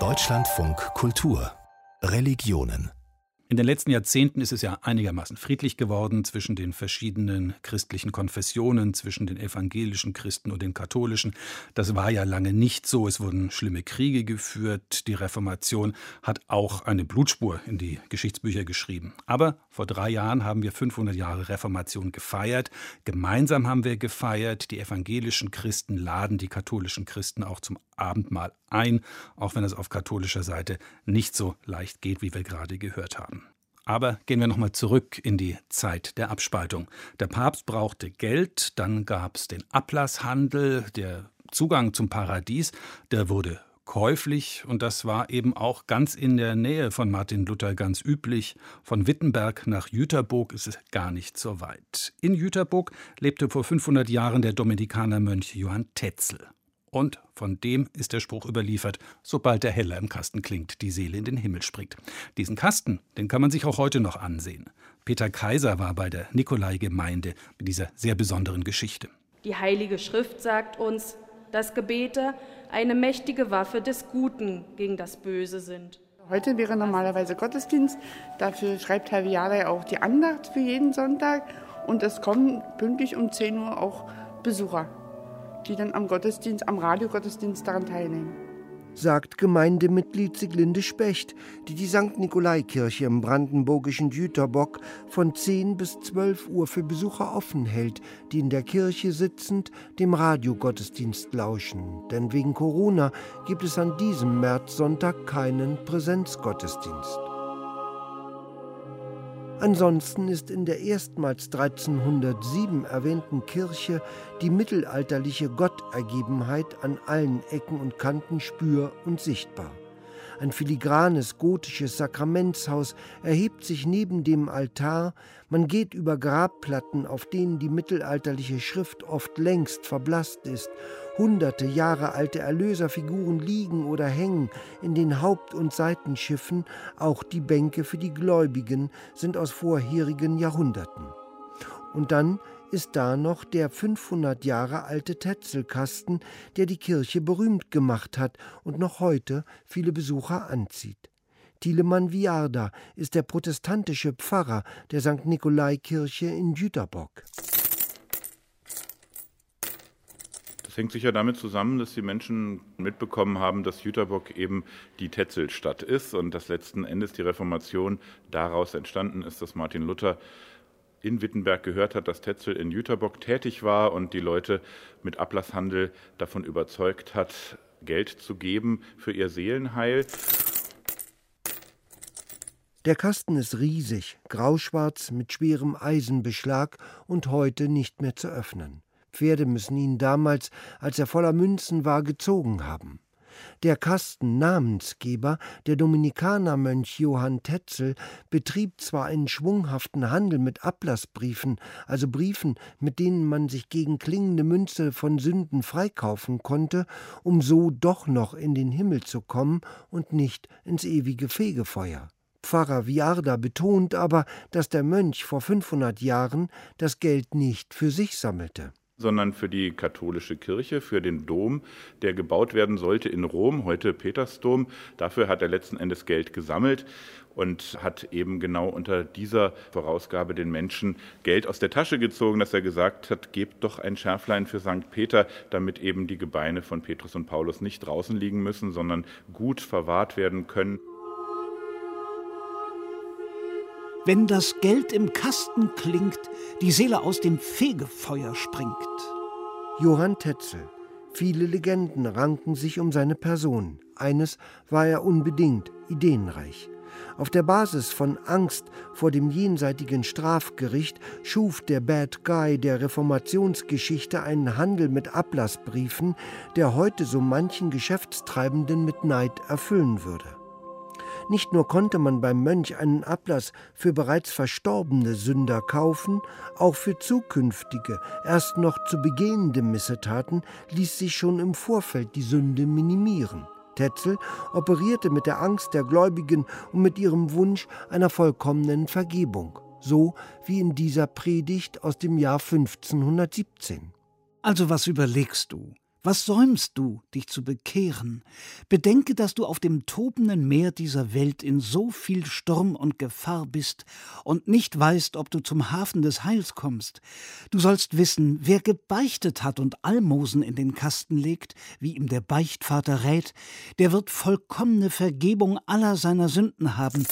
Deutschlandfunk Kultur. Religionen in den letzten Jahrzehnten ist es ja einigermaßen friedlich geworden zwischen den verschiedenen christlichen Konfessionen, zwischen den evangelischen Christen und den katholischen. Das war ja lange nicht so. Es wurden schlimme Kriege geführt. Die Reformation hat auch eine Blutspur in die Geschichtsbücher geschrieben. Aber vor drei Jahren haben wir 500 Jahre Reformation gefeiert. Gemeinsam haben wir gefeiert. Die evangelischen Christen laden die katholischen Christen auch zum Abendmahl ein, auch wenn es auf katholischer Seite nicht so leicht geht, wie wir gerade gehört haben. Aber gehen wir nochmal zurück in die Zeit der Abspaltung. Der Papst brauchte Geld, dann gab es den Ablasshandel, der Zugang zum Paradies, der wurde käuflich und das war eben auch ganz in der Nähe von Martin Luther ganz üblich. Von Wittenberg nach Jüterburg ist es gar nicht so weit. In Jüterburg lebte vor 500 Jahren der Dominikanermönch Johann Tetzel. Und von dem ist der Spruch überliefert, sobald der Heller im Kasten klingt, die Seele in den Himmel springt. Diesen Kasten, den kann man sich auch heute noch ansehen. Peter Kaiser war bei der Nikolai-Gemeinde mit dieser sehr besonderen Geschichte. Die Heilige Schrift sagt uns, dass Gebete eine mächtige Waffe des Guten gegen das Böse sind. Heute wäre normalerweise Gottesdienst. Dafür schreibt Herr Viale auch die Andacht für jeden Sonntag. Und es kommen pünktlich um 10 Uhr auch Besucher die dann am Gottesdienst, am Radiogottesdienst daran teilnehmen. Sagt Gemeindemitglied Siglinde Specht, die die St. Nikolaikirche im brandenburgischen Jüterbock von 10 bis 12 Uhr für Besucher offen hält, die in der Kirche sitzend dem Radiogottesdienst lauschen. Denn wegen Corona gibt es an diesem Märzsonntag keinen Präsenzgottesdienst. Ansonsten ist in der erstmals 1307 erwähnten Kirche die mittelalterliche Gottergebenheit an allen Ecken und Kanten spür- und sichtbar. Ein filigranes gotisches Sakramentshaus erhebt sich neben dem Altar, man geht über Grabplatten, auf denen die mittelalterliche Schrift oft längst verblasst ist, hunderte Jahre alte Erlöserfiguren liegen oder hängen in den Haupt- und Seitenschiffen, auch die Bänke für die Gläubigen sind aus vorherigen Jahrhunderten. Und dann ist da noch der 500 Jahre alte Tetzelkasten, der die Kirche berühmt gemacht hat und noch heute viele Besucher anzieht. Thielemann Viarda ist der protestantische Pfarrer der St. Nikolai-Kirche in Jüterbock. Das hängt sicher damit zusammen, dass die Menschen mitbekommen haben, dass Jüterbock eben die Tetzelstadt ist und dass letzten Endes die Reformation daraus entstanden ist, dass Martin Luther in Wittenberg gehört hat, dass Tetzel in Jüterbock tätig war und die Leute mit Ablasshandel davon überzeugt hat, Geld zu geben für ihr Seelenheil. Der Kasten ist riesig, grauschwarz mit schwerem Eisenbeschlag und heute nicht mehr zu öffnen. Pferde müssen ihn damals, als er voller Münzen war, gezogen haben. Der Kasten-Namensgeber, der Dominikanermönch Johann Tetzel, betrieb zwar einen schwunghaften Handel mit Ablassbriefen, also Briefen, mit denen man sich gegen klingende Münze von Sünden freikaufen konnte, um so doch noch in den Himmel zu kommen und nicht ins ewige Fegefeuer. Pfarrer Viarda betont aber, dass der Mönch vor 500 Jahren das Geld nicht für sich sammelte sondern für die katholische Kirche, für den Dom, der gebaut werden sollte in Rom, heute Petersdom. Dafür hat er letzten Endes Geld gesammelt und hat eben genau unter dieser Vorausgabe den Menschen Geld aus der Tasche gezogen, dass er gesagt hat, gebt doch ein Schärflein für St. Peter, damit eben die Gebeine von Petrus und Paulus nicht draußen liegen müssen, sondern gut verwahrt werden können. Wenn das Geld im Kasten klingt, die Seele aus dem Fegefeuer springt. Johann Tetzel. Viele Legenden ranken sich um seine Person. Eines war er unbedingt, ideenreich. Auf der Basis von Angst vor dem jenseitigen Strafgericht schuf der Bad Guy der Reformationsgeschichte einen Handel mit Ablassbriefen, der heute so manchen Geschäftstreibenden mit Neid erfüllen würde. Nicht nur konnte man beim Mönch einen Ablass für bereits verstorbene Sünder kaufen, auch für zukünftige, erst noch zu begehende Missetaten ließ sich schon im Vorfeld die Sünde minimieren. Tetzel operierte mit der Angst der Gläubigen und mit ihrem Wunsch einer vollkommenen Vergebung, so wie in dieser Predigt aus dem Jahr 1517. Also was überlegst du? Was säumst du, dich zu bekehren? Bedenke, dass du auf dem tobenden Meer dieser Welt in so viel Sturm und Gefahr bist und nicht weißt, ob du zum Hafen des Heils kommst. Du sollst wissen, wer gebeichtet hat und Almosen in den Kasten legt, wie ihm der Beichtvater rät, der wird vollkommene Vergebung aller seiner Sünden haben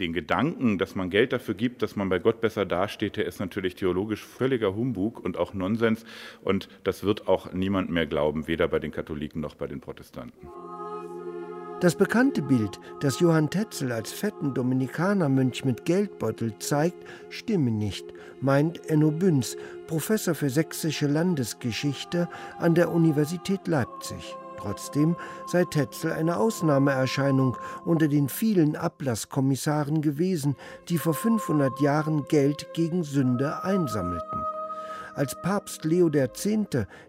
den Gedanken, dass man Geld dafür gibt, dass man bei Gott besser dasteht, der ist natürlich theologisch völliger Humbug und auch Nonsens. Und das wird auch niemand mehr glauben, weder bei den Katholiken noch bei den Protestanten. Das bekannte Bild, das Johann Tetzel als fetten Dominikanermönch mit Geldbeutel zeigt, stimme nicht, meint Enno Büns, Professor für sächsische Landesgeschichte an der Universität Leipzig. Trotzdem sei Tetzel eine Ausnahmeerscheinung unter den vielen Ablasskommissaren gewesen, die vor 500 Jahren Geld gegen Sünde einsammelten. Als Papst Leo X.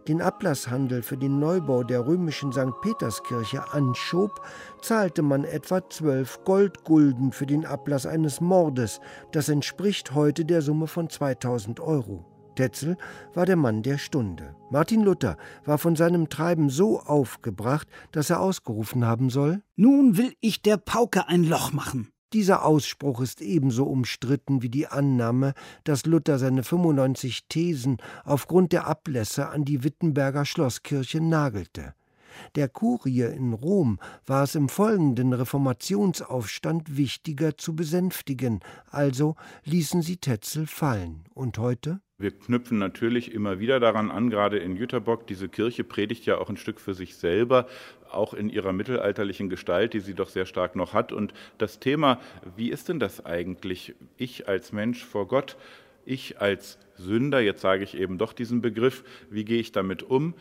den Ablasshandel für den Neubau der römischen St. Peterskirche anschob, zahlte man etwa zwölf Goldgulden für den Ablass eines Mordes. Das entspricht heute der Summe von 2000 Euro. Tetzel war der Mann der Stunde. Martin Luther war von seinem Treiben so aufgebracht, dass er ausgerufen haben soll: Nun will ich der Pauke ein Loch machen. Dieser Ausspruch ist ebenso umstritten wie die Annahme, dass Luther seine 95 Thesen aufgrund der Ablässe an die Wittenberger Schlosskirche nagelte. Der Kurie in Rom war es im folgenden Reformationsaufstand wichtiger zu besänftigen, also ließen sie Tetzel fallen. Und heute? Wir knüpfen natürlich immer wieder daran an, gerade in Jüterbock, diese Kirche predigt ja auch ein Stück für sich selber, auch in ihrer mittelalterlichen Gestalt, die sie doch sehr stark noch hat. Und das Thema, wie ist denn das eigentlich, ich als Mensch vor Gott, ich als Sünder, jetzt sage ich eben doch diesen Begriff, wie gehe ich damit um?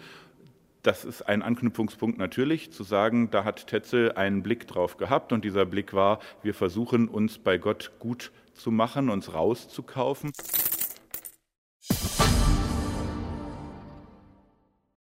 Das ist ein Anknüpfungspunkt natürlich, zu sagen, da hat Tetzel einen Blick drauf gehabt und dieser Blick war, wir versuchen uns bei Gott gut zu machen, uns rauszukaufen.